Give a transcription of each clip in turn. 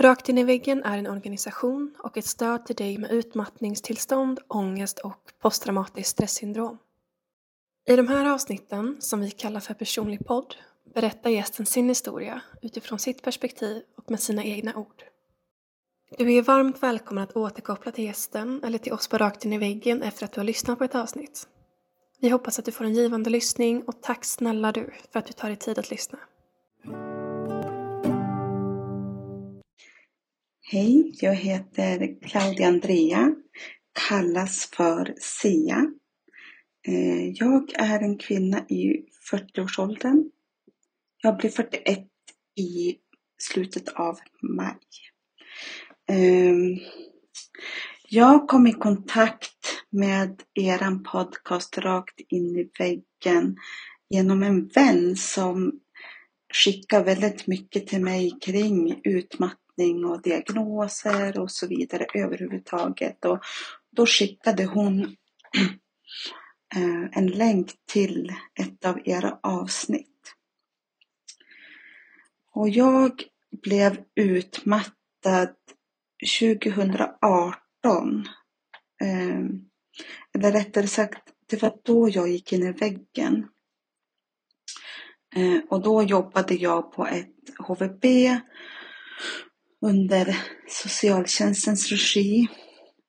Rakt in i väggen är en organisation och ett stöd till dig med utmattningstillstånd, ångest och posttraumatiskt stresssyndrom. I de här avsnitten, som vi kallar för personlig podd, berättar gästen sin historia utifrån sitt perspektiv och med sina egna ord. Du är varmt välkommen att återkoppla till gästen eller till oss på Rakt in i väggen efter att du har lyssnat på ett avsnitt. Vi hoppas att du får en givande lyssning och tack snälla du för att du tar dig tid att lyssna. Hej, jag heter Claudia Andrea, kallas för Sia. Eh, jag är en kvinna i 40-årsåldern. Jag blir 41 i slutet av maj. Ehm, jag kom i kontakt med eran podcast Rakt in i väggen genom en vän som skickade väldigt mycket till mig kring utmattning utmattning och diagnoser och så vidare överhuvudtaget. Och då skickade hon eh, en länk till ett av era avsnitt. Och jag blev utmattad 2018. Ehm, eller rättare sagt, det var då jag gick in i väggen. Ehm, och då jobbade jag på ett HVB under socialtjänstens regi.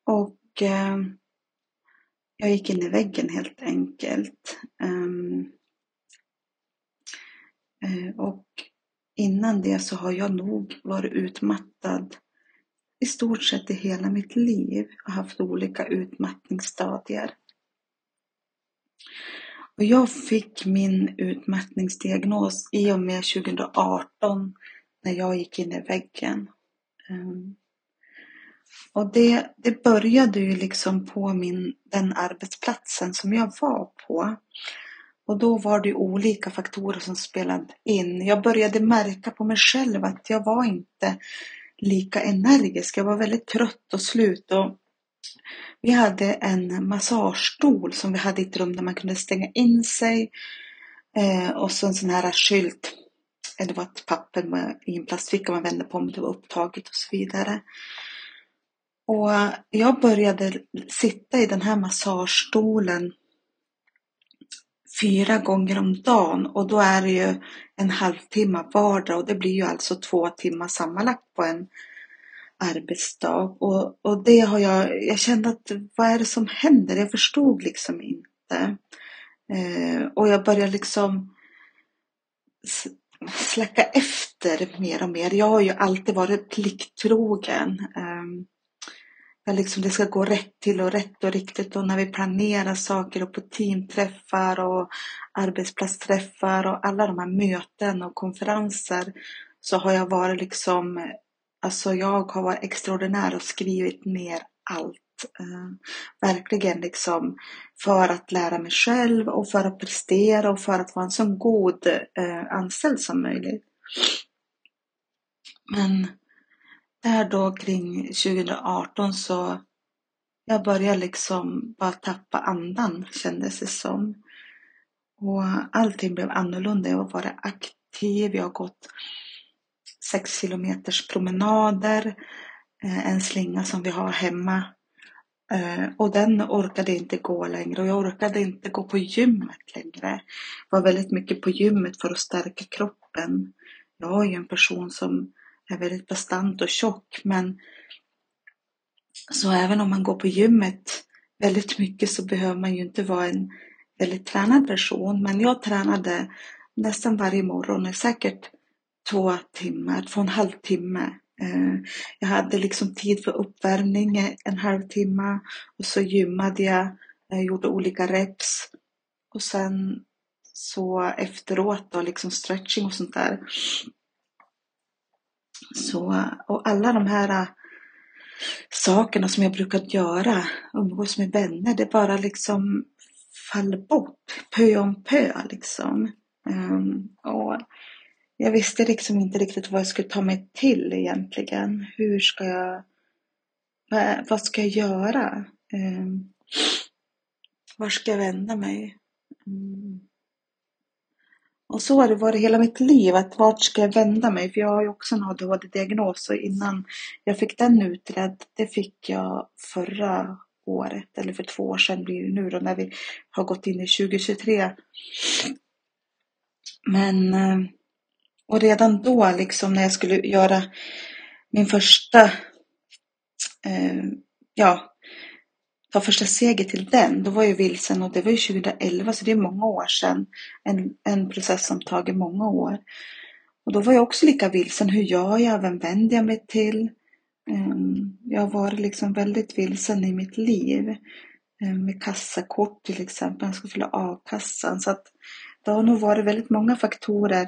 Och eh, jag gick in i väggen helt enkelt. Um, och innan det så har jag nog varit utmattad i stort sett i hela mitt liv och haft olika utmattningsstadier. Och jag fick min utmattningsdiagnos i och med 2018 när jag gick in i väggen. Ehm, och det, det började ju liksom på min, den arbetsplatsen som jag var på. Och då var det olika faktorer som spelade in. Jag började märka på mig själv att jag var inte lika energisk. Jag var väldigt trött och slut. Och vi hade en massagestol som vi hade i ett rum där man kunde stänga in sig. Eh, och så en sån här skylt det var ett papper med, i en plastficka man vände på om det var upptaget och så vidare. Och jag började sitta i den här massagestolen fyra gånger om dagen och då är det ju en halvtimme vardag och det blir ju alltså två timmar sammanlagt på en arbetsdag. Och, och det har jag, jag kände att vad är det som händer? Jag förstod liksom inte. Eh, och jag började liksom släcka efter mer och mer. Jag har ju alltid varit plikttrogen. Ehm, jag liksom, det ska gå rätt till och rätt och riktigt och när vi planerar saker och på teamträffar och arbetsplatsträffar och alla de här möten och konferenser så har jag varit liksom, alltså jag har varit extraordinär och skrivit ner allt. Eh, verkligen liksom för att lära mig själv och för att prestera och för att vara en så god eh, anställd som möjligt. Men där då kring 2018 så jag började liksom bara tappa andan kändes det som. Och allting blev annorlunda. Jag har varit aktiv, jag har gått sex kilometers promenader, eh, en slinga som vi har hemma Eh, och den orkade inte gå längre och jag orkade inte gå på gymmet längre. Jag var väldigt mycket på gymmet för att stärka kroppen. Jag är ju en person som är väldigt bastant och tjock men så även om man går på gymmet väldigt mycket så behöver man ju inte vara en väldigt tränad person. Men jag tränade nästan varje morgon, säkert två timmar, två och en halv timme Eh, jag hade liksom tid för uppvärmning en halvtimme och så gymmade jag, jag gjorde olika reps och sen så efteråt då liksom stretching och sånt där. Så, och alla de här eh, sakerna som jag brukade göra, umgås med vänner, det bara liksom faller bort pö om pö liksom. Um, och jag visste liksom inte riktigt vad jag skulle ta mig till egentligen. Hur ska jag... Vad, vad ska jag göra? Eh, var ska jag vända mig? Mm. och så har det varit hela mitt liv, att vart ska jag vända mig? För jag har ju också en ADHD-diagnos och innan jag fick den utredd, det fick jag förra året, eller för två år sedan blir det nu då, när vi har gått in i 2023. Men, eh, och redan då liksom när jag skulle göra min första, eh, ja, ta första seger till den, då var jag vilsen och det var ju 2011 så det är många år sedan. En, en process som tagit många år. Och då var jag också lika vilsen. Hur gör jag? Vem vänder jag mig till? Um, jag har varit liksom väldigt vilsen i mitt liv. Um, med kassakort till exempel. Jag ska fylla a-kassan. Så att det har nog varit väldigt många faktorer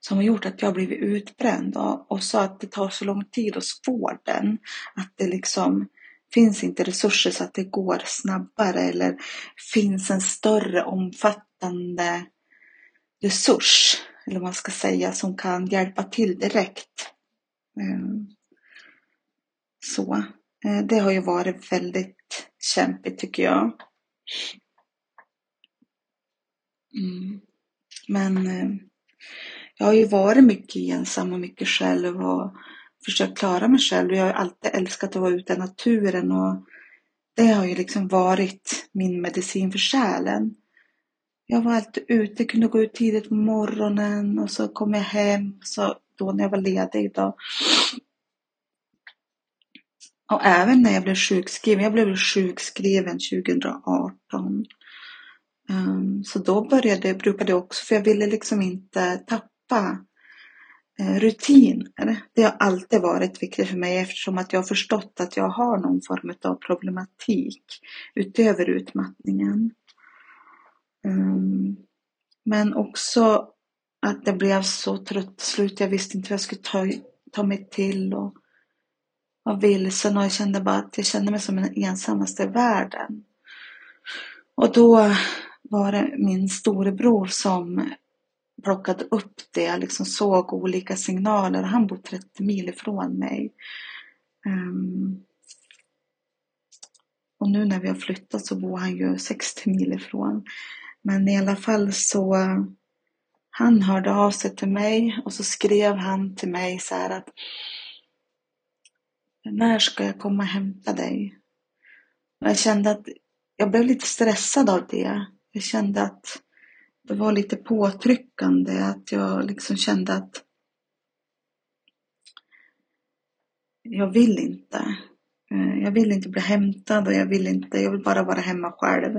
som har gjort att jag blivit utbränd och, och så att det tar så lång tid hos vården. Att det liksom finns inte resurser så att det går snabbare eller finns en större omfattande resurs, eller vad man ska säga, som kan hjälpa till direkt. Ehm, så. Eh, det har ju varit väldigt kämpigt tycker jag. Mm. Men eh, jag har ju varit mycket ensam och mycket själv och försökt klara mig själv. Jag har alltid älskat att vara ute i naturen och det har ju liksom varit min medicin för själen. Jag var alltid ute, kunde gå ut tidigt på morgonen och så kom jag hem så då när jag var ledig då. Och även när jag blev sjukskriven. Jag blev sjukskriven 2018. Um, så då började, brukade jag också, för jag ville liksom inte tappa Eh, rutiner. Det har alltid varit viktigt för mig eftersom att jag har förstått att jag har någon form av problematik utöver utmattningen. Um, men också att jag blev så trött till slut. Jag visste inte vad jag skulle ta, ta mig till och var vilsen och jag kände bara att jag kände mig som den ensammaste i världen. Och då var det min storebror som plockade upp det. Jag liksom såg olika signaler. Han bor 30 mil ifrån mig. Um, och nu när vi har flyttat så bor han ju 60 mil ifrån. Men i alla fall så han hörde av sig till mig och så skrev han till mig så här att När ska jag komma och hämta dig? Och jag kände att jag blev lite stressad av det. Jag kände att det var lite påtryckande att jag liksom kände att jag vill inte. Eh, jag vill inte bli hämtad och jag vill inte, jag vill bara vara hemma själv.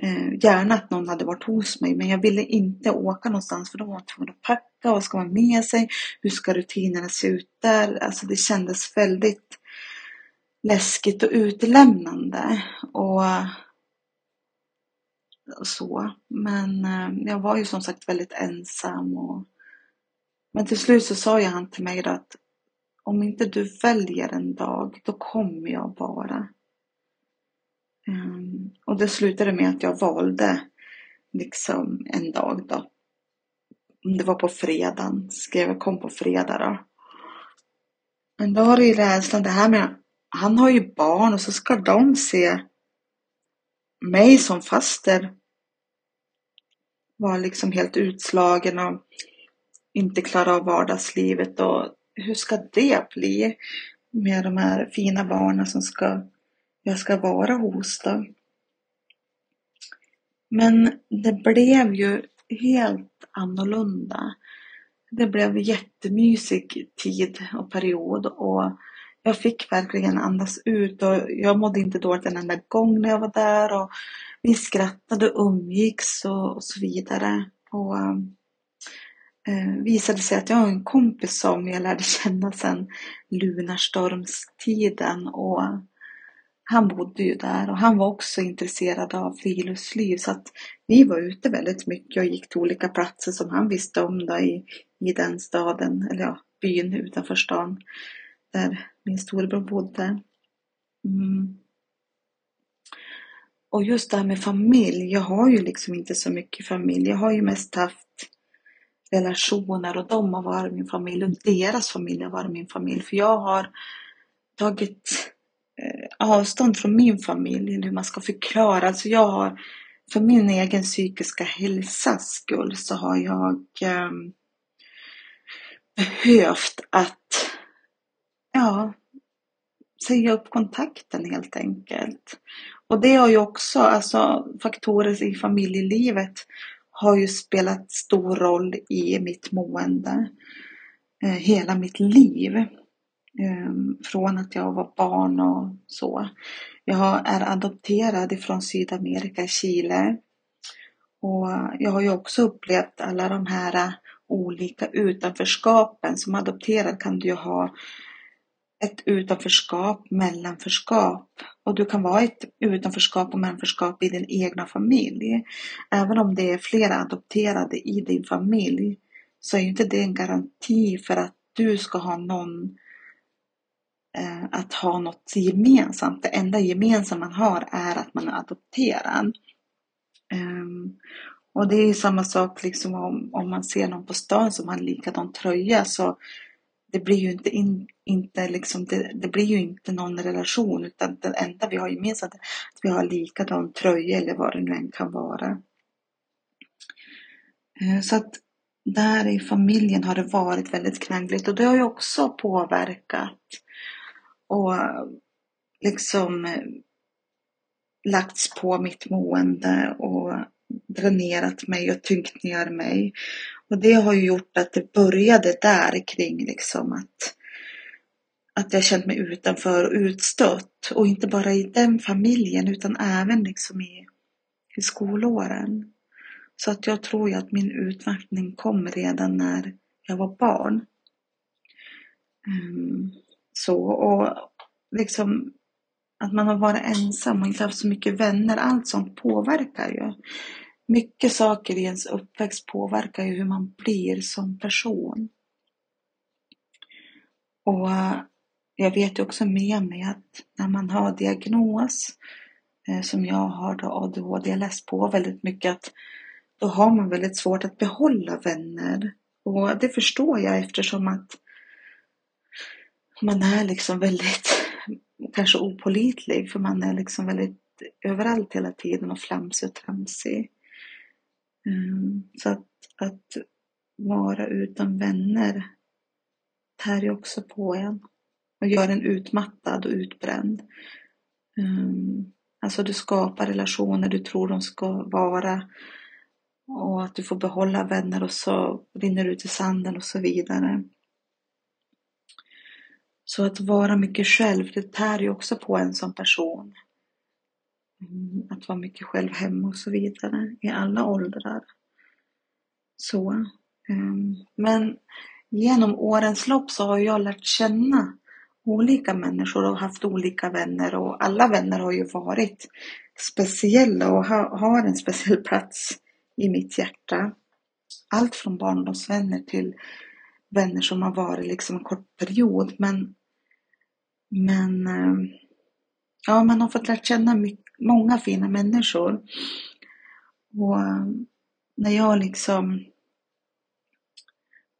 Eh, gärna att någon hade varit hos mig men jag ville inte åka någonstans för då var man tvungen att packa. Vad ska man med sig? Hur ska rutinerna se ut där? Alltså det kändes väldigt läskigt och utlämnande. Och så. Men eh, jag var ju som sagt väldigt ensam. Och... Men till slut så sa jag han till mig att om inte du väljer en dag, då kommer jag bara. Um, och det slutade med att jag valde liksom en dag då. Det var på fredagen, skrev jag kom på fredag då. Men då har det ju rädslan det här med, han har ju barn och så ska de se mig som faster var liksom helt utslagen och inte klara av vardagslivet och hur ska det bli med de här fina barnen som ska, jag ska vara hos då? Men det blev ju helt annorlunda. Det blev jättemysig tid och period och jag fick verkligen andas ut och jag mådde inte dåligt en enda gång när jag var där och vi skrattade och umgicks och, och så vidare. Och ehm, eh, visade sig att jag har en kompis som jag lärde känna sedan Lunarstormstiden och han bodde ju där och han var också intresserad av friluftsliv så att vi var ute väldigt mycket och gick till olika platser som han visste om då i, i den staden, eller ja, byn utanför stan där min storebror bodde. Mm. Och just det här med familj. Jag har ju liksom inte så mycket familj. Jag har ju mest haft relationer och de har varit min familj och deras familj har varit min familj. För jag har tagit eh, avstånd från min familj, hur man ska förklara. Alltså jag har för min egen psykiska hälsas skull så har jag eh, behövt att ja, säga upp kontakten helt enkelt. Och det har ju också, alltså faktorer i familjelivet har ju spelat stor roll i mitt mående. Eh, hela mitt liv. Eh, från att jag var barn och så. Jag är adopterad ifrån Sydamerika, Chile. Och jag har ju också upplevt alla de här olika utanförskapen. Som adopterad kan du ju ha ett utanförskap, mellanförskap. Och du kan vara ett utanförskap och mellanförskap i din egna familj. Även om det är flera adopterade i din familj så är inte det en garanti för att du ska ha någon eh, att ha något gemensamt. Det enda gemensamma man har är att man är adopterad. Um, och det är samma sak liksom om, om man ser någon på stan som har en likadan tröja så det blir ju inte, in, inte liksom, det, det, blir ju inte någon relation utan det enda vi har gemensamt är att vi har likadan tröja eller vad det nu än kan vara. Eh, så att där i familjen har det varit väldigt knaggligt och det har ju också påverkat och liksom eh, lagts på mitt mående och dränerat mig och tyngt ner mig. Och det har ju gjort att det började där kring liksom att, att jag känt mig utanför och utstött. Och inte bara i den familjen utan även liksom i, i skolåren. Så att jag tror ju att min utmattning kom redan när jag var barn. Mm. så och liksom att man har varit ensam och inte haft så mycket vänner, allt sånt påverkar ju. Mycket saker i ens uppväxt påverkar ju hur man blir som person. Och eh, jag vet ju också med mig att när man har diagnos, eh, som jag har då ADHD, jag läst på väldigt mycket att då har man väldigt svårt att behålla vänner. Och det förstår jag eftersom att man är liksom väldigt kanske opolitlig för man är liksom väldigt överallt hela tiden och flamsig och tramsig. Mm. Så att, att vara utan vänner tär ju också på en och gör en utmattad och utbränd. Mm. Alltså du skapar relationer du tror de ska vara och att du får behålla vänner och så rinner ut i sanden och så vidare. Så att vara mycket själv, det tär ju också på en som person. Mm, att vara mycket själv hemma och så vidare i alla åldrar. Så. Ehm, men genom årens lopp så har jag lärt känna olika människor och haft olika vänner och alla vänner har ju varit speciella och har en speciell plats i mitt hjärta. Allt från barndomsvänner till vänner som har varit liksom en kort period men men eh, ja, man har fått lära känna mycket, många fina människor. Och eh, när jag liksom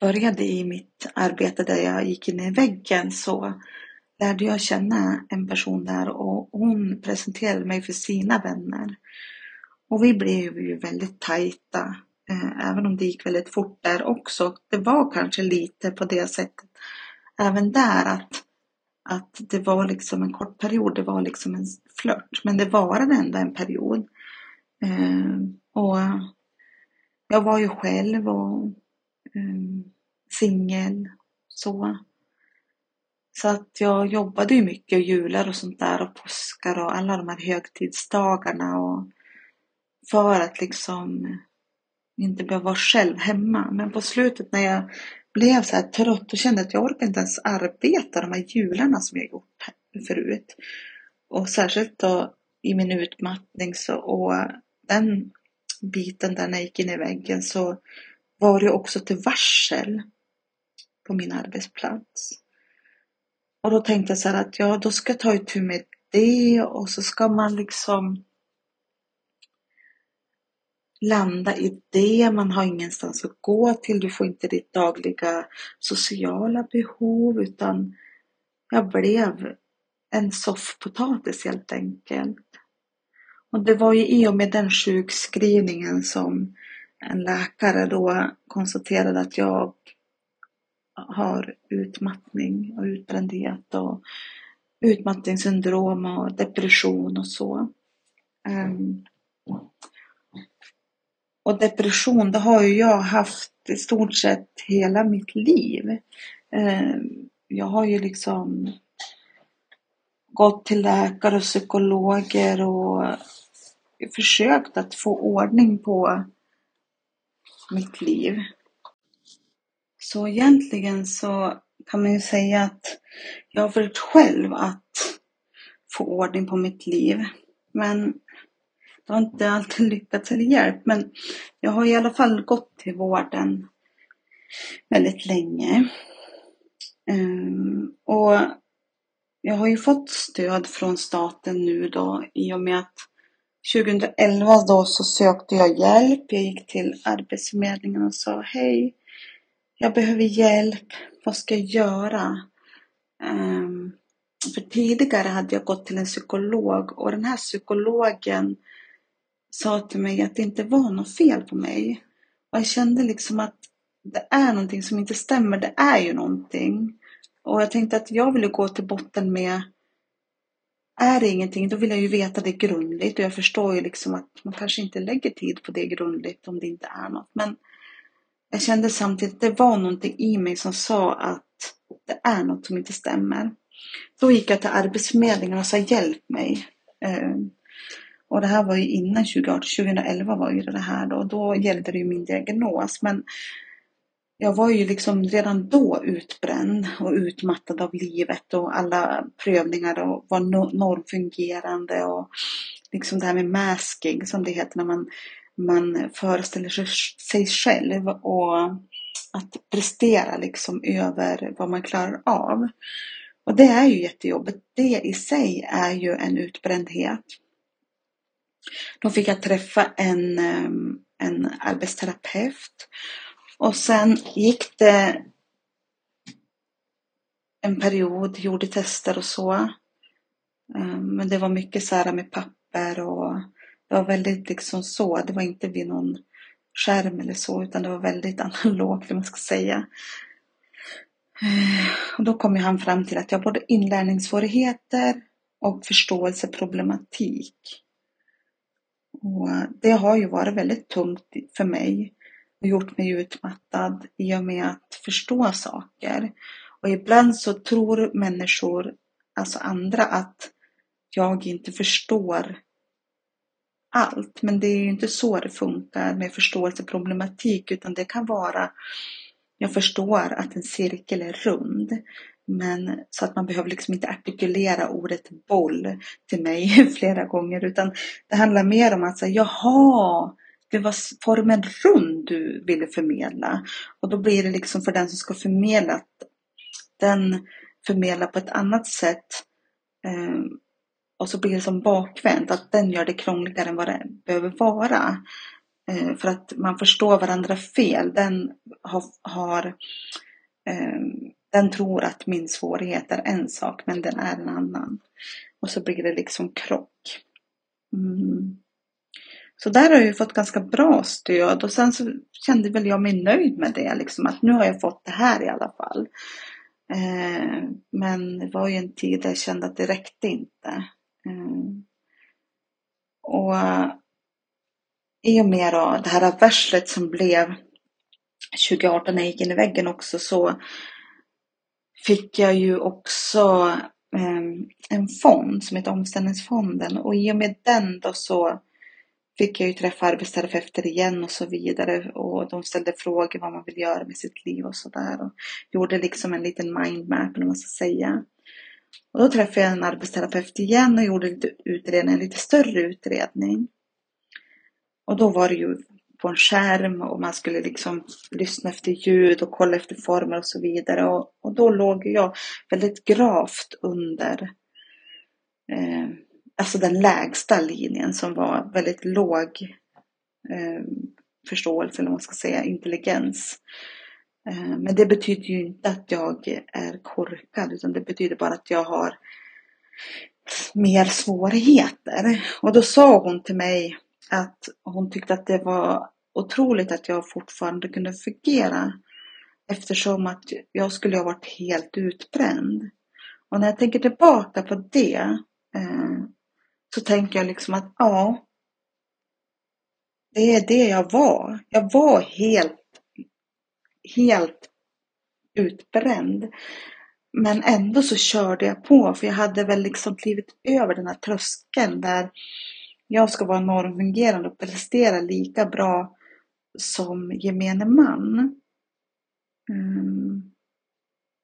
började i mitt arbete där jag gick in i väggen så lärde jag känna en person där och hon presenterade mig för sina vänner. Och vi blev ju väldigt tajta, eh, även om det gick väldigt fort där också. Det var kanske lite på det sättet även där att att det var liksom en kort period, det var liksom en flört. Men det varade ändå en period. Eh, och jag var ju själv och eh, singel. Så. Så att jag jobbade ju mycket jular och sånt där och påskar och alla de här högtidsdagarna och för att liksom inte behöva vara själv hemma. Men på slutet när jag blev så här trött och kände att jag orkar inte ens arbeta de här jularna som jag gjort förut. Och särskilt då i min utmattning så, och den biten där när jag gick in i väggen så var det också till varsel på min arbetsplats. Och då tänkte jag så här att ja, då ska jag ta itu med det och så ska man liksom landa i det, man har ingenstans att gå till, du får inte ditt dagliga sociala behov utan jag blev en soffpotatis helt enkelt. Och det var ju i och med den sjukskrivningen som en läkare då konstaterade att jag har utmattning och utbrändhet och utmattningssyndrom och depression och så. Um, och depression, det har ju jag haft i stort sett hela mitt liv. Ehm, jag har ju liksom gått till läkare och psykologer och försökt att få ordning på mitt liv. Så egentligen så kan man ju säga att jag har försökt själv att få ordning på mitt liv. Men det har inte alltid lyckats eller hjälpt. Men jag har i alla fall gått till vården väldigt länge. Um, och jag har ju fått stöd från staten nu då i och med att 2011 då så sökte jag hjälp. Jag gick till Arbetsförmedlingen och sa hej, jag behöver hjälp. Vad ska jag göra? Um, för tidigare hade jag gått till en psykolog och den här psykologen sa till mig att det inte var något fel på mig. Och jag kände liksom att det är någonting som inte stämmer. Det är ju någonting. Och jag tänkte att jag ville gå till botten med är det ingenting, då vill jag ju veta det grundligt och jag förstår ju liksom att man kanske inte lägger tid på det grundligt om det inte är något. Men jag kände samtidigt att det var någonting i mig som sa att det är något som inte stämmer. Då gick jag till Arbetsförmedlingen och sa hjälp mig. Eh, och det här var ju innan 2018, 2011 var ju det här då. Då gällde det ju min diagnos. Men jag var ju liksom redan då utbränd och utmattad av livet och alla prövningar och var normfungerande och liksom det här med masking som det heter när man, man föreställer sig själv och att prestera liksom över vad man klarar av. Och det är ju jättejobbigt. Det i sig är ju en utbrändhet. Då fick jag träffa en, ehm, en arbetsterapeut och sen gick det en period, gjorde tester och så. Ehm, men det var mycket så här med papper och det var väldigt liksom så. Det var inte vid någon skärm eller så utan det var väldigt analogt, man ska säga. Ehm, och då kom han fram till att jag har både inlärningssvårigheter och förståelseproblematik. Och det har ju varit väldigt tungt för mig och gjort mig utmattad i och med att förstå saker. Och ibland så tror människor, alltså andra, att jag inte förstår allt. Men det är ju inte så det funkar med förståelseproblematik utan det kan vara jag förstår att en cirkel är rund. Men så att man behöver liksom inte artikulera ordet boll till mig flera gånger utan det handlar mer om att säga jaha, det var formen rund du ville förmedla. Och då blir det liksom för den som ska förmedla att den förmedlar på ett annat sätt. Ehm, och så blir det som bakvänt, att den gör det krångligare än vad det behöver vara. Ehm, för att man förstår varandra fel. Den har, har ehm, den tror att min svårighet är en sak men den är en annan. Och så blir det liksom krock. Mm. Så där har jag ju fått ganska bra stöd och sen så kände väl jag mig nöjd med det liksom att nu har jag fått det här i alla fall. Eh, men det var ju en tid där jag kände att det räckte inte. Mm. och i och med då det här varslet som blev 2018 när jag gick in i väggen också så fick jag ju också eh, en fond som heter Omställningsfonden och i och med den då så fick jag ju träffa arbetsterapeuter igen och så vidare och de ställde frågor vad man vill göra med sitt liv och sådär och gjorde liksom en liten mindmap eller vad man ska säga. Och då träffade jag en arbetsterapeut igen och gjorde lite utredning, en lite större utredning. Och då var det ju på en skärm och man skulle liksom lyssna efter ljud och kolla efter former och så vidare. Och, och då låg jag väldigt gravt under eh, alltså den lägsta linjen som var väldigt låg eh, förståelse, eller vad man ska säga, intelligens. Eh, men det betyder ju inte att jag är korkad, utan det betyder bara att jag har mer svårigheter. Och då sa hon till mig att hon tyckte att det var otroligt att jag fortfarande kunde fungera eftersom att jag skulle ha varit helt utbränd. Och när jag tänker tillbaka på det eh, så tänker jag liksom att ja, det är det jag var. Jag var helt, helt utbränd. Men ändå så körde jag på för jag hade väl liksom klivit över den här tröskeln där jag ska vara normfungerande och prestera lika bra som gemene man. Mm.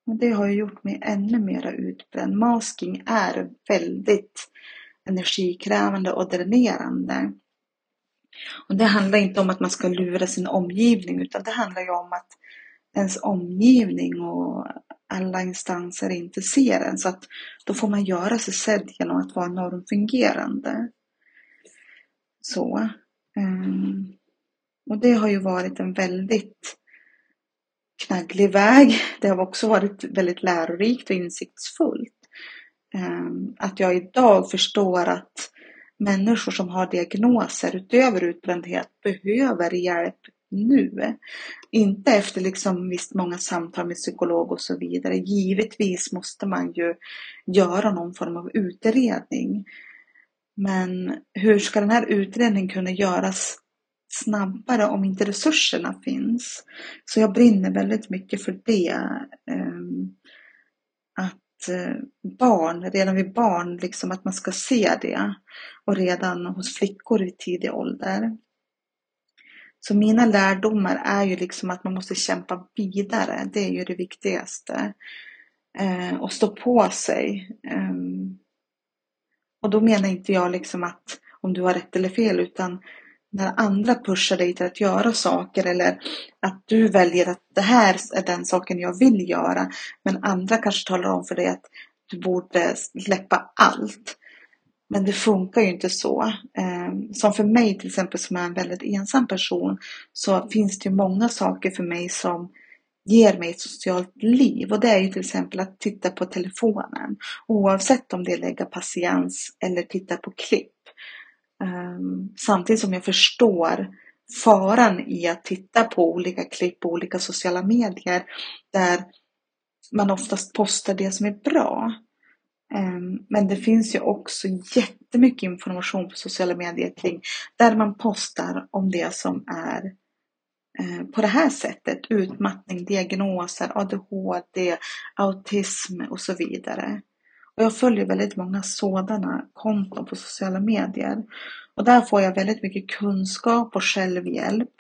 Och det har ju gjort mig ännu mera utbränd. Masking är väldigt energikrävande och dränerande. Och det handlar inte om att man ska lura sin omgivning utan det handlar ju om att ens omgivning och alla instanser inte ser en. Så att då får man göra sig sedd genom att vara normfungerande. Så. Ehm, och det har ju varit en väldigt knagglig väg. Det har också varit väldigt lärorikt och insiktsfullt. Ehm, att jag idag förstår att människor som har diagnoser utöver utbrändhet behöver hjälp nu. Inte efter liksom visst många samtal med psykolog och så vidare. Givetvis måste man ju göra någon form av utredning. Men hur ska den här utredningen kunna göras snabbare om inte resurserna finns? Så jag brinner väldigt mycket för det. Ehm, att eh, barn, redan vid barn, liksom att man ska se det. Och redan hos flickor i tidig ålder. Så mina lärdomar är ju liksom att man måste kämpa vidare. Det är ju det viktigaste. Eh, och stå på sig. Ehm, och då menar inte jag liksom att om du har rätt eller fel utan när andra pushar dig till att göra saker eller att du väljer att det här är den saken jag vill göra. Men andra kanske talar om för dig att du borde släppa allt. Men det funkar ju inte så. Ehm, som för mig till exempel som är en väldigt ensam person så finns det ju många saker för mig som ger mig ett socialt liv och det är ju till exempel att titta på telefonen oavsett om det är lägga patiens eller titta på klipp. Ehm, samtidigt som jag förstår faran i att titta på olika klipp på olika sociala medier där man oftast postar det som är bra. Ehm, men det finns ju också jättemycket information på sociala medier kring där man postar om det som är Eh, på det här sättet. Utmattning, diagnoser, ADHD, autism och så vidare. Och jag följer väldigt många sådana konton på sociala medier. Och där får jag väldigt mycket kunskap och självhjälp.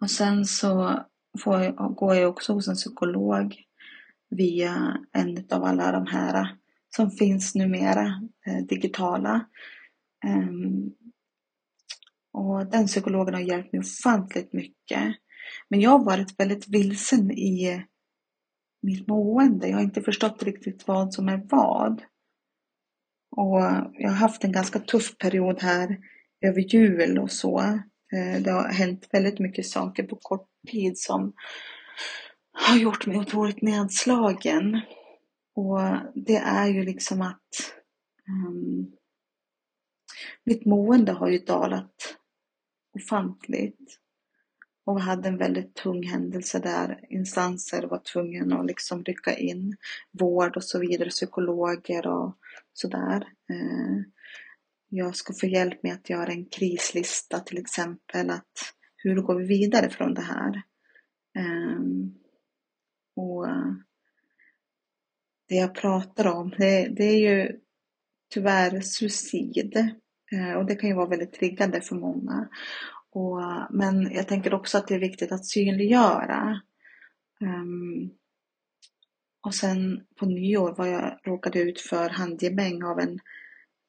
Och sen så får jag, går jag också hos en psykolog via en av alla de här som finns numera, eh, digitala. Um, och den psykologen har hjälpt mig ofantligt mycket. Men jag har varit väldigt vilsen i mitt mående. Jag har inte förstått riktigt vad som är vad. Och jag har haft en ganska tuff period här över jul och så. Eh, det har hänt väldigt mycket saker på kort tid som har gjort mig otroligt nedslagen. Och det är ju liksom att um, mitt mående har ju dalat ofantligt. Och vi hade en väldigt tung händelse där instanser var tvungna att liksom rycka in. Vård och så vidare, psykologer och sådär. Eh, jag ska få hjälp med att göra en krislista till exempel. Att hur går vi vidare från det här? Ehm, och det jag pratar om, det, det är ju tyvärr suicid. Eh, och det kan ju vara väldigt triggande för många. Och, men jag tänker också att det är viktigt att synliggöra. Um, och sen på nyår var jag råkade ut för handgemäng av en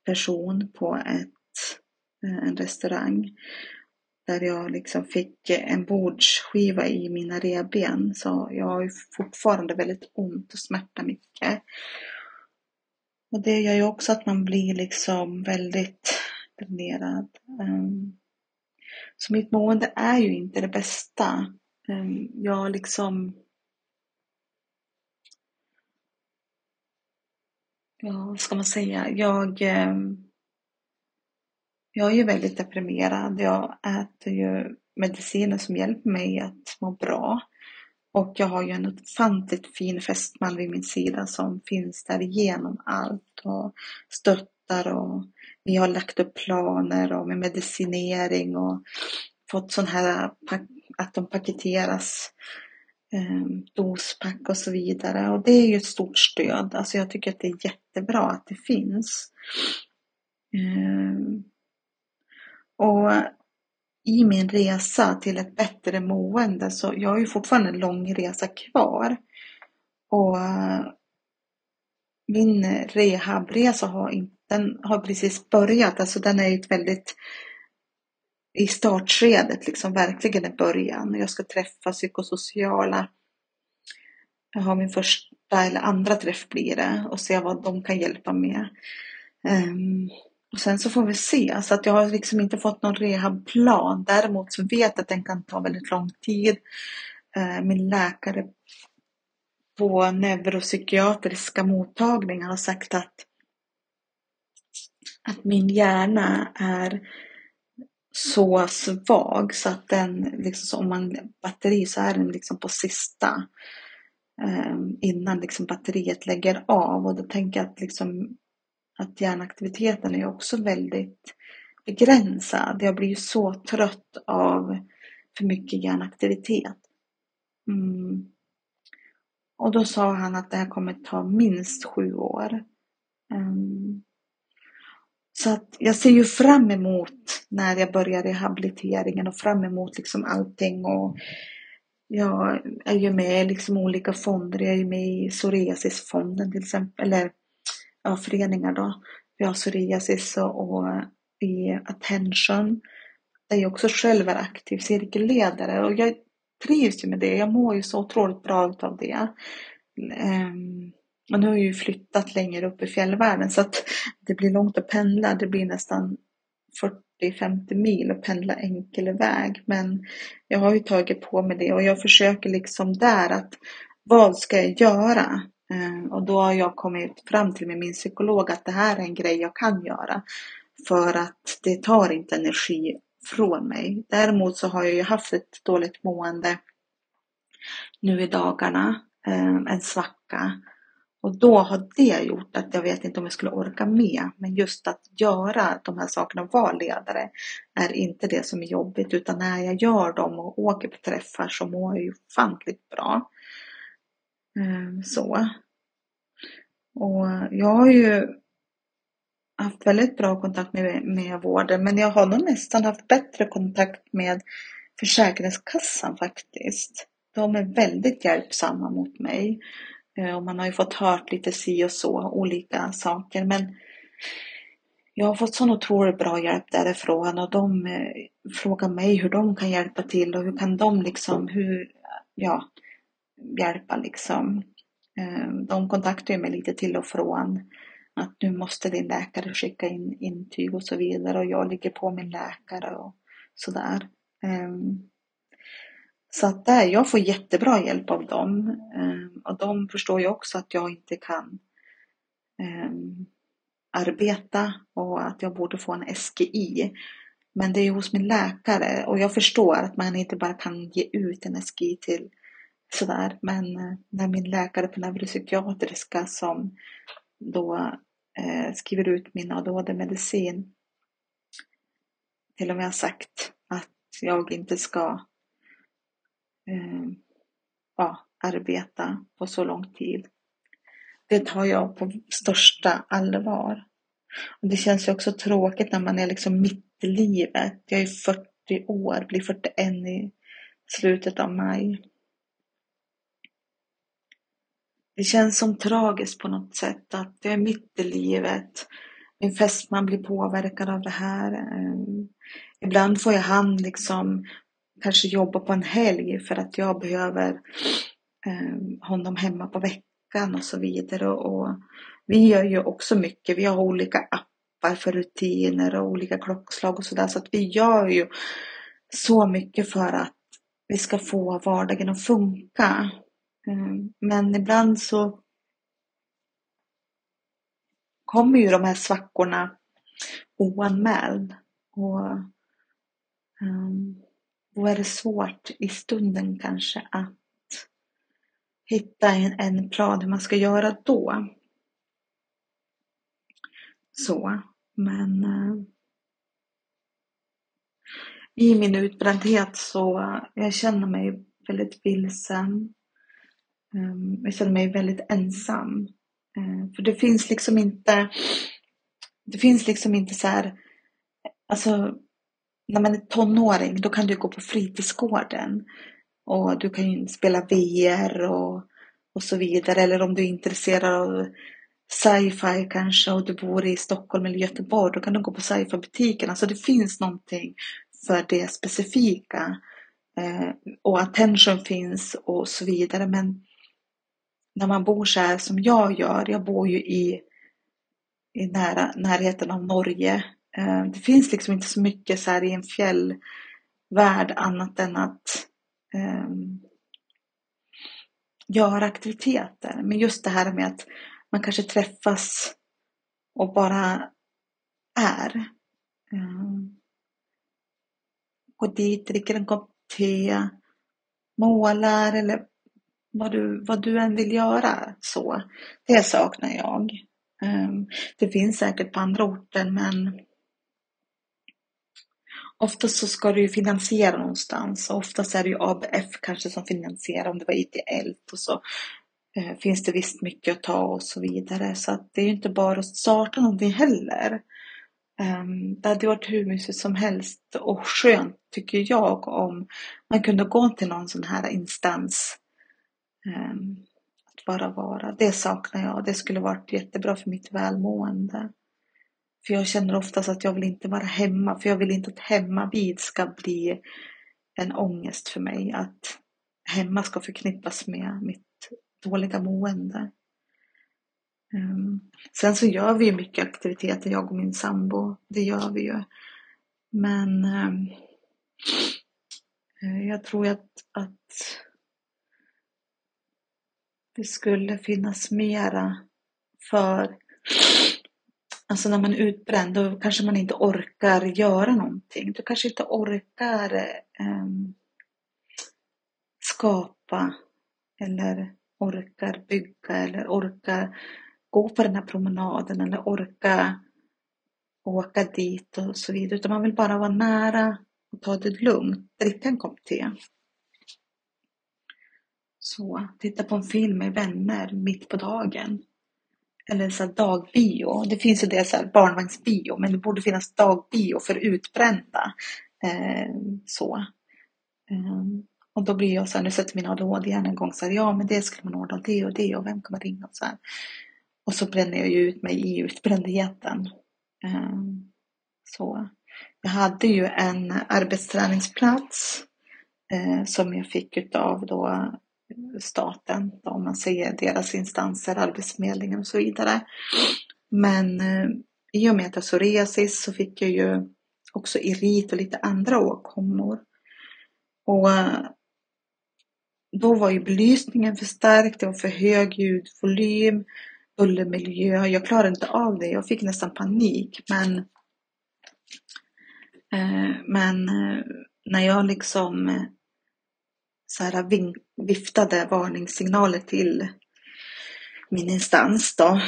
person på ett, eh, en restaurang. Där jag liksom fick en bordsskiva i mina revben. Så jag har ju fortfarande väldigt ont och smärta mycket. Och det gör ju också att man blir liksom väldigt dränerad. Ehm, så mitt mående är ju inte det bästa. Ehm, jag liksom ja, vad ska man säga, jag, ehm, jag är ju väldigt deprimerad. Jag äter ju mediciner som hjälper mig att må bra. Och jag har ju en ofantligt fin fästman vid min sida som finns där igenom allt och stöttar och vi har lagt upp planer och med medicinering och fått sån här att de paketeras ehm, dospack och så vidare. Och det är ju ett stort stöd. Alltså jag tycker att det är jättebra att det finns. Ehm, och i min resa till ett bättre mående så jag har ju fortfarande en lång resa kvar. Och eh, min rehabresa har, inte, den har precis börjat. Alltså den är ju ett väldigt i startskedet, liksom verkligen i början. Jag ska träffa psykosociala. Jag har min första eller andra träff blir det och se vad de kan hjälpa med. Um, och sen så får vi se. Så att jag har liksom inte fått någon rehabplan. Däremot så vet jag att den kan ta väldigt lång tid. Eh, min läkare på neuropsykiatriska mottagningen har sagt att, att min hjärna är så svag så att den, liksom, om man batteri så är den liksom på sista eh, innan liksom batteriet lägger av och då tänker jag att, liksom, att hjärnaktiviteten är också väldigt begränsad. Jag blir ju så trött av för mycket hjärnaktivitet. Mm. Och då sa han att det här kommer ta minst sju år. Mm. så att jag ser ju fram emot när jag börjar rehabiliteringen och fram emot liksom allting. Och jag är ju med i liksom olika fonder. Jag är ju med i psoriasisfonden till exempel. Eller ja, föreningar då. Vi har psoriasis och, och eh, i Attention. Där jag också själv är aktiv cirkelledare. Och jag trivs ju med det. Jag mår ju så otroligt bra av det. Ehm, um, och nu har jag ju flyttat längre upp i fjällvärlden så att det blir långt att pendla. Det blir nästan 40-50 mil att pendla enkel väg. Men jag har ju tagit på mig det och jag försöker liksom där att vad ska jag göra? Ehm, och då har jag kommit fram till med min psykolog att det här är en grej jag kan göra. För att det tar inte energi från mig. Däremot så har jag ju haft ett dåligt mående nu i dagarna. Ehm, en svacka. Och då har det gjort att jag vet inte om jag skulle orka med. Men just att göra de här sakerna och vara ledare är inte det som är jobbigt. Utan när jag gör dem och åker på träffar så mår jag ju ofantligt bra. Ehm, så. Och jag har ju haft väldigt bra kontakt med, med vården. Men jag har nog nästan haft bättre kontakt med Försäkringskassan faktiskt. De är väldigt hjälpsamma mot mig. Eh, och man har ju fått hört lite si och så, olika saker. Men jag har fått sån otroligt bra hjälp därifrån och de eh, frågar mig hur de kan hjälpa till och hur kan de liksom, hur, ja, hjälpa liksom. Eh, de kontaktar mig lite till och från. Att nu måste din läkare skicka in intyg och så vidare och jag ligger på min läkare och sådär. Ehm, så att där, jag får jättebra hjälp av dem. Ehm, och de förstår ju också att jag inte kan ehm, arbeta och att jag borde få en SGI. Men det är ju hos min läkare och jag förstår att man inte bara kan ge ut en SGI till sådär. Men eh, när min läkare på neuropsykiatriska som då eh, skriver ut min ADHD-medicin till och med har sagt att jag inte ska eh, ja, arbeta på så lång tid. Det tar jag på största allvar. Och det känns ju också tråkigt när man är liksom mitt i livet. Jag är 40 år, blir 41 i slutet av maj. Det känns som tragiskt på något sätt att jag är mitt i livet. Min fästman blir påverkad av det här. Ehm, ibland får jag han liksom kanske jobba på en helg för att jag behöver ehm, honom hemma på veckan och så vidare. Och vi gör ju också mycket. Vi har olika appar för rutiner och olika klockslag och sådär. Så att vi gör ju så mycket för att vi ska få vardagen att funka. Eh, men ibland så kommer ju de här svackorna oanmäld. Och um, då är det svårt i stunden kanske att hitta en, en plan hur man ska göra då. Så, men uh, i min utbrändhet så jag känner mig väldigt vilsen. Um, jag känner mig väldigt ensam. Uh, för det finns liksom inte det finns liksom inte så här, alltså när man är tonåring då kan du gå på fritidsgården och du kan ju spela VR och, och så vidare. Eller om du är intresserad av sci-fi kanske och du bor i Stockholm eller Göteborg då kan du gå på sci-fi butiken. Alltså det finns någonting för det specifika. Eh, och attention finns och så vidare. Men när man bor så här som jag gör, jag bor ju i, i nära, närheten av Norge. Eh, det finns liksom inte så mycket så här i en fjällvärld annat än att um, göra aktiviteter. Men just det här med att man kanske träffas och bara är. Ehm, um, går dit, dricker en kopp te, målar eller vad du, vad du än vill göra. så. Det saknar jag. Ehm, det finns säkert på andra orter men oftast så ska du ju finansiera någonstans och oftast är det ju ABF kanske som finansierar om det var ITL och så ehm, finns det visst mycket att ta och så vidare. Så att det är ju inte bara att starta någonting heller. Um, det hade varit hur mysigt som helst och skönt tycker jag om man kunde gå till någon sån här instans. Ehm, att bara vara. Det saknar jag. Det skulle varit jättebra för mitt välmående. För jag känner oftast att jag vill inte vara hemma. För jag vill inte att hemmavid ska bli en ångest för mig. Att hemma ska förknippas med mitt dåliga mående. Ehm, sen så gör vi ju mycket aktiviteter, jag och min sambo. Det gör vi ju. Men ehm, eh, jag tror att, att det skulle finnas mera för Alltså när man är utbränd då kanske man inte orkar göra någonting. Du kanske inte orkar eh, skapa eller orkar bygga eller orkar gå på den här promenaden eller orka åka dit och så vidare. Utan man vill bara vara nära och ta det lugnt, dricka en kopp te. Så, titta på en film med vänner mitt på dagen. Eller så dagbio. Det finns ju det så barnvagnsbio, men det borde finnas dagbio för utbrända. Eh, så. Eh, och då blir jag så här, nu sätter min ADHD igen en gång så här, ja men det skulle man ordna det och det och vem kommer ringa och så här. Och så bränner jag ju ut mig i utbrändheten. Eh, så. Jag hade ju en arbetsträningsplats eh, som jag fick utav då staten, om man säger deras instanser, Arbetsförmedlingen och så vidare. Men eh, i och med att jag psoriasis så fick jag ju också irit och lite andra åkommor. Och då var ju belysningen för stark, det var för hög ljudvolym bullermiljö. Jag klarade inte av det. Jag fick nästan panik. Men, eh, men eh, när jag liksom eh, så här viftade varningssignaler till min instans då.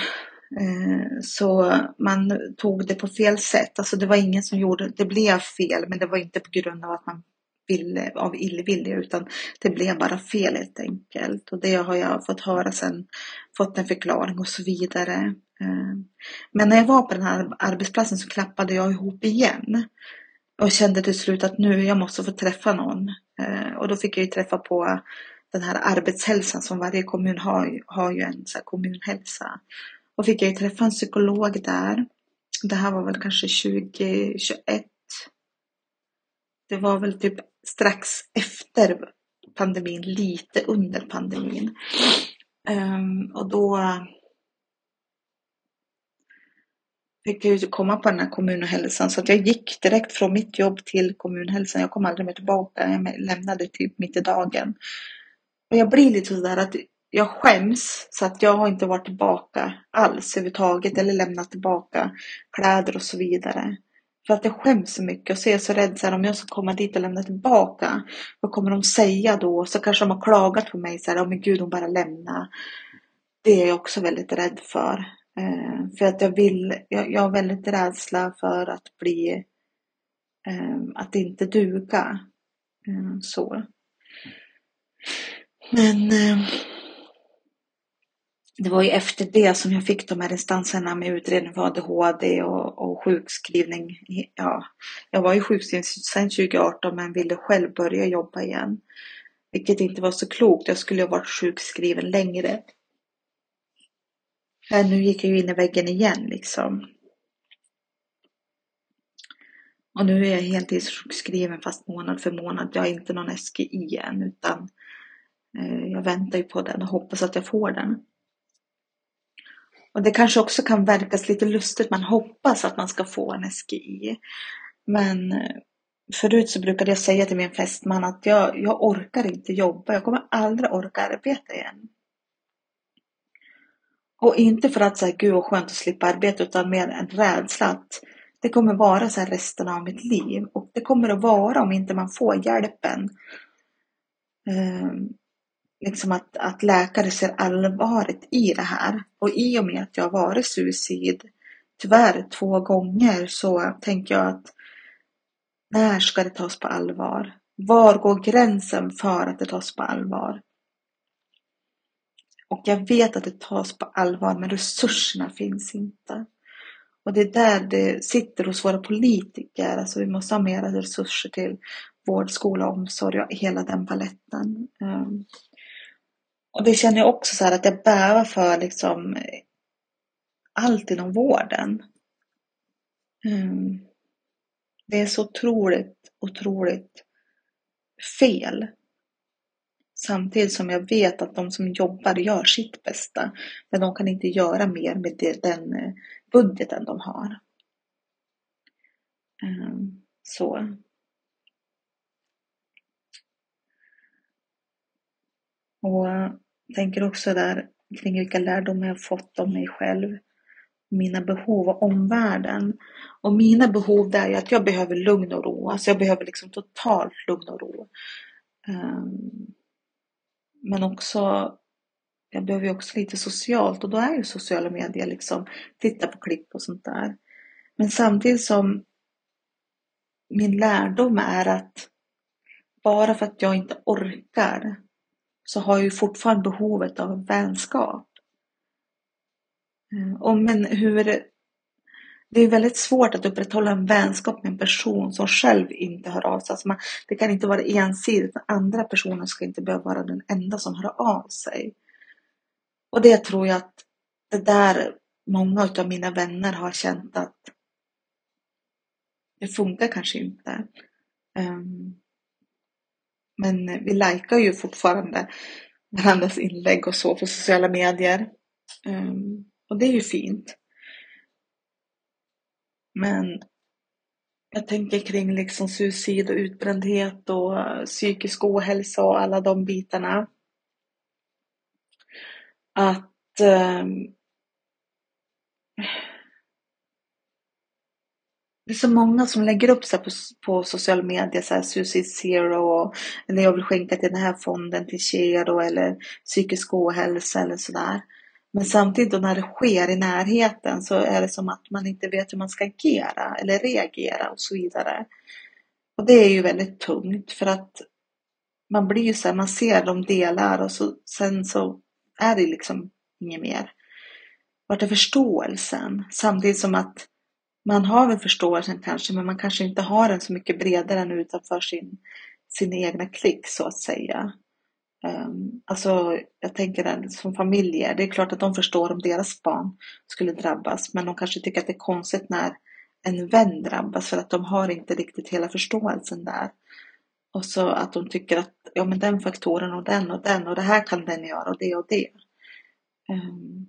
Eh, så man tog det på fel sätt. Alltså det var ingen som gjorde, det blev fel men det var inte på grund av att man ville, av illvilja utan det blev bara fel helt enkelt. Och det har jag fått höra sen, fått en förklaring och så vidare. Eh, men när jag var på den här arbetsplatsen så klappade jag ihop igen. Och kände till slut att nu jag måste få träffa någon. Eh, och då fick jag ju träffa på den här arbetshälsan som varje kommun har, har ju en så här kommunhälsa. Och fick jag ju träffa en psykolog där. Det här var väl kanske 2021. Det var väl typ strax efter pandemin, lite under pandemin. Um, och då fick jag ju komma på den här kommunhälsan så att jag gick direkt från mitt jobb till kommunhälsan. Jag kom aldrig mer tillbaka. Jag lämnade typ mitt i dagen. Och jag blir lite sådär att jag skäms så att jag har inte varit tillbaka alls överhuvudtaget eller lämnat tillbaka kläder och så vidare. För att jag skäms så mycket och så är jag så rädd så här, om jag ska komma dit och lämna tillbaka. Vad kommer de säga då? Så kanske de har klagat på mig så här, oh, men gud hon bara lämna. Det är jag också väldigt rädd för. Eh, för att jag vill, jag, jag har väldigt rädsla för att bli, eh, att inte duga. Eh, så. Men eh, det var ju efter det som jag fick de här instanserna med utredning för ADHD och, och sjukskrivning. Ja, jag var ju sjukskriven sedan 2018 men ville själv börja jobba igen. Vilket inte var så klokt. Jag skulle ha varit sjukskriven längre. Men nu gick jag ju in i väggen igen liksom. Och nu är jag heltidssjukskriven fast månad för månad. Jag har inte någon SGI än utan eh, jag väntar ju på den och hoppas att jag får den. Och det kanske också kan verkas lite lustigt, man hoppas att man ska få en SGI. Men eh, förut så brukade jag säga till min fästman att jag, jag orkar inte jobba, jag kommer aldrig orka arbeta igen. Och inte för att säga gud vad skönt att slippa arbeta utan mer en rädsla att det kommer vara så här resten av mitt liv. Och det kommer att vara om inte man får hjälpen. Um, liksom att, att läkare ser allvaret i det här. Och i och med att jag har varit suicid, tyvärr två gånger, så tänker jag att när ska det tas på allvar? Var går gränsen för att det tas på allvar? Och jag vet att det tas på allvar, men resurserna finns inte. Och det är där det sitter hos våra politiker. Alltså vi måste ha mer resurser till vård, skola, omsorg och hela den paletten. Ehm, och det känner jag också så här att jag bävar för liksom allt inom vården. Ehm, det är så otroligt, otroligt fel. Samtidigt som jag vet att de som jobbar gör sitt bästa. Men de kan inte göra mer med den eh, budgeten de har. Ehm, så. Och jag tänker också där kring vilka lärdomar jag fått om mig själv, mina behov och omvärlden. Och mina behov där är att jag behöver lugn och ro. Alltså jag behöver liksom totalt lugn och ro. Um, men också jag behöver ju också lite socialt och då är ju sociala medier liksom titta på klipp och sånt där. Men samtidigt som min lärdom är att bara för att jag inte orkar så har jag ju fortfarande behovet av vänskap. Eh, och men hur... Det är väldigt svårt att upprätthålla en vänskap med en person som själv inte hör av sig. Alltså man, det kan inte vara ensidigt. Den andra personen ska inte behöva vara den enda som hör av sig. Och det tror jag att det där många av mina vänner har känt att det funkar kanske inte. Um, men vi likar ju fortfarande varandras inlägg och så på sociala medier. Um, och det är ju fint. Men jag tänker kring liksom suicid och utbrändhet och psykisk ohälsa och alla de bitarna. Att um, det är så många som lägger upp så på, på sociala medier, så här Suicide Zero, eller jag vill skänka till den här fonden till Kero eller psykisk ohälsa eller sådär. Men samtidigt då när det sker i närheten så är det som att man inte vet hur man ska agera eller reagera och så vidare. Och det är ju väldigt tungt för att man blir ju så här, man ser de delar och så, sen så är det liksom inget mer. Vart är förståelsen? Samtidigt som att man har väl förståelsen kanske, men man kanske inte har den så mycket bredare än utanför sin, sin egna klick så att säga. Ehm, alltså, jag tänker att som familjer, det är klart att de förstår om deras barn skulle drabbas, men de kanske tycker att det är konstigt när en vän drabbas för att de har inte riktigt hela förståelsen där. Och så att de tycker att ja, men den faktoren och den och den och det här kan den göra och det och det. Ehm,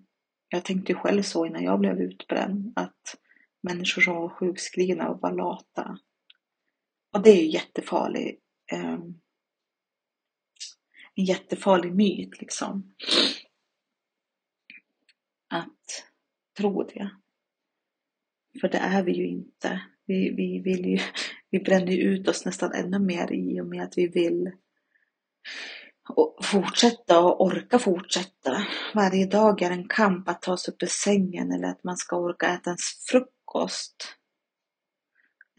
jag tänkte ju själv så innan jag blev utbränd att människor som var sjukskrivna och var lata. Och det är ju jättefarligt. Um, en jättefarlig myt liksom. Att tro det. För det är vi ju inte. Vi, vi, vill ju, vi bränner ut oss nästan ännu mer i och med att vi vill fortsätta och orka fortsätta. Varje dag är en kamp att ta sig upp ur sängen eller att man ska orka äta ens frukost.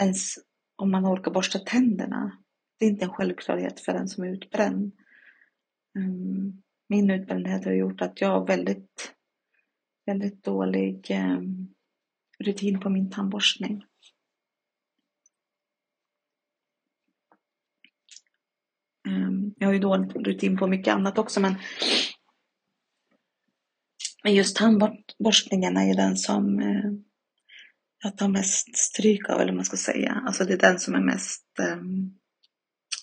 Ens om man orkar borsta tänderna. Det är inte en självklarhet för den som är utbränd. Ehm, min utbrändhet har gjort att jag har väldigt, väldigt dålig ehm, rutin på min tandborstning. Ehm, jag har ju dålig rutin på mycket annat också men just tandborstningen är ju den som eh, jag tar mest stryk av eller vad man ska säga. Alltså det är den som är mest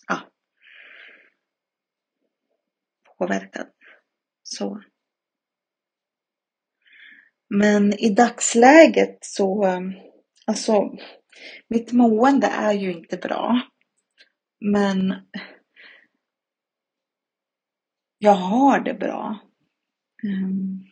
ja, påverkad. Så. Men i dagsläget så, alltså mitt mående är ju inte bra. Men jag har det bra. Mm.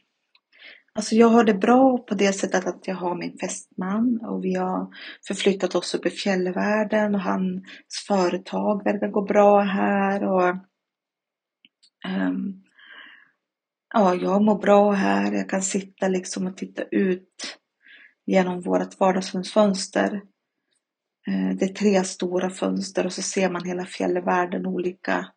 Alltså jag har det bra på det sättet att jag har min fästman och vi har förflyttat oss upp i fjällvärlden och hans företag verkar gå bra här och um, ja, jag mår bra här. Jag kan sitta liksom och titta ut genom vårt vardagsrumsfönster. Uh, det är tre stora fönster och så ser man hela fjällvärlden, olika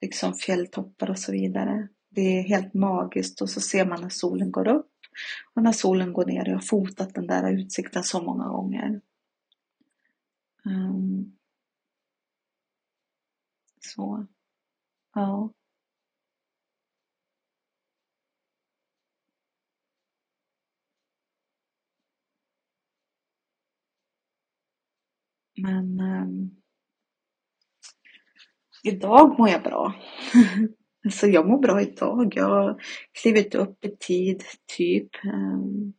liksom fjälltoppar och så vidare. Det är helt magiskt och så ser man när solen går upp och när solen går ner. Jag har fotat den där utsikten så många gånger. Um, så, ja. Men um, idag mår jag bra. alltså jag mår bra idag. Jag har klivit upp i tid, typ. Um,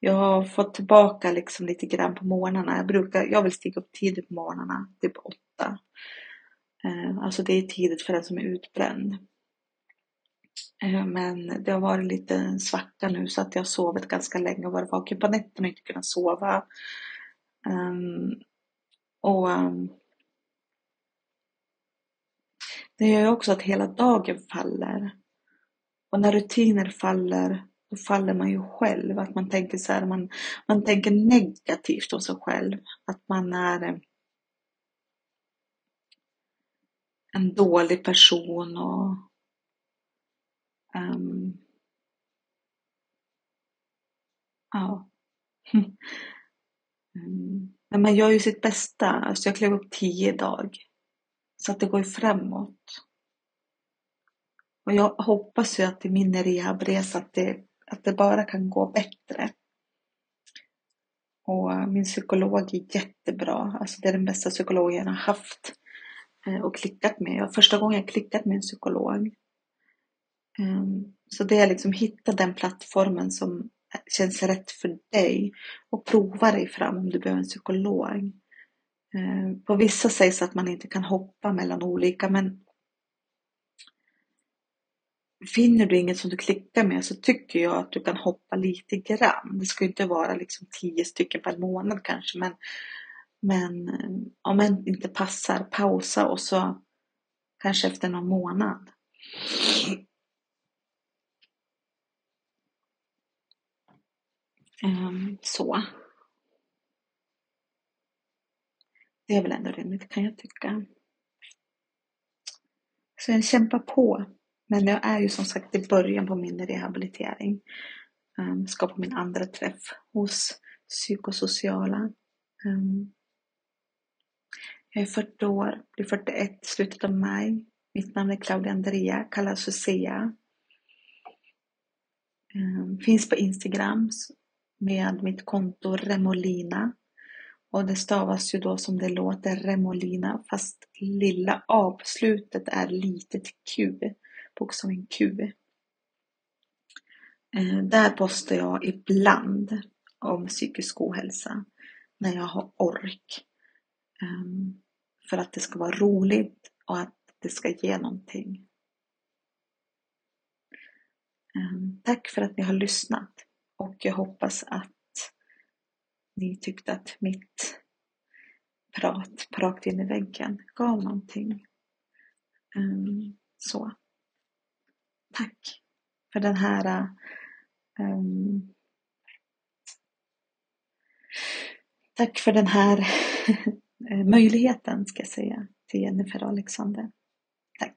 jag har fått tillbaka liksom lite grann på morgnarna. Jag, brukar, jag vill stiga upp tidigt på morgnarna, typ åtta. Ehm, alltså det är tidigt för den som är utbränd. Men det har varit lite svacka nu så att jag har sovit ganska länge och varit vaken på nätterna och inte kunnat sova. Um, och um, det gör ju också att hela dagen faller. Och när rutiner faller, då faller man ju själv. Att man tänker så här, man, man tänker negativt om sig själv. Att man är ehm, en dålig person och um, ja. Mm. Men man gör ju sitt bästa. Alltså jag klev upp tio idag. Så att det går ju framåt. Och jag hoppas ju att i min rehabresa att det, att det bara kan gå bättre. Och eh, min psykolog är jättebra. Alltså det är den bästa psykologen jag har haft eh, och klickat med. Första gången jag klickat med en psykolog. Ehm, så det är liksom hitta den plattformen som känns rätt för dig och prova dig fram om du behöver en psykolog. Eh, på vissa sägs att man inte kan hoppa mellan olika men finner du inget som du klickar med så tycker jag att du kan hoppa lite grann. Det ska inte vara liksom tio stycken per månad kanske men, men eh, om en inte passar, pausa och så kanske efter någon månad. Um, så. Det är väl ändå rimligt kan jag tycka. Så jag kämpar på. Men jag är ju som sagt i början på min rehabilitering. Ehm, um, ska på min andra träff hos psykosociala. Um, jag är 40 år, blir 41 i slutet av maj. Mitt namn är Claudia Andrea, kallas för Sea. Um, finns på Instagram med mitt konto Remolina. Och det stavas ju då som det låter Remolina fast lilla A på slutet är litet Q, bokstaven Q. Eh, där postar jag ibland om psykisk ohälsa när jag har ork. Ehm, för att det ska vara roligt och att det ska ge någonting. Ehm, tack för att ni har lyssnat och jag hoppas att ni tyckte att mitt prat rakt in i väggen gav någonting. Um, så. Tack för den här um, Tack för den här eh, möjligheten ska jag säga till Jennifer Alexander. Tack.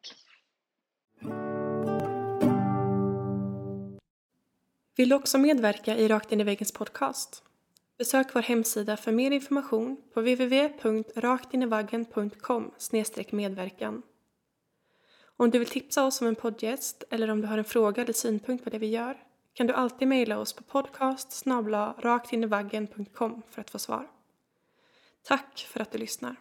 Vill du också medverka i Rakt in i väggens podcast? Besök vår hemsida för mer information på www.raktinivaggen.com medverkan. Om du vill tipsa oss om en poddgäst eller om du har en fråga eller synpunkt på det vi gör kan du alltid mejla oss på podcast raktinivaggen.com för att få svar. Tack för att du lyssnar.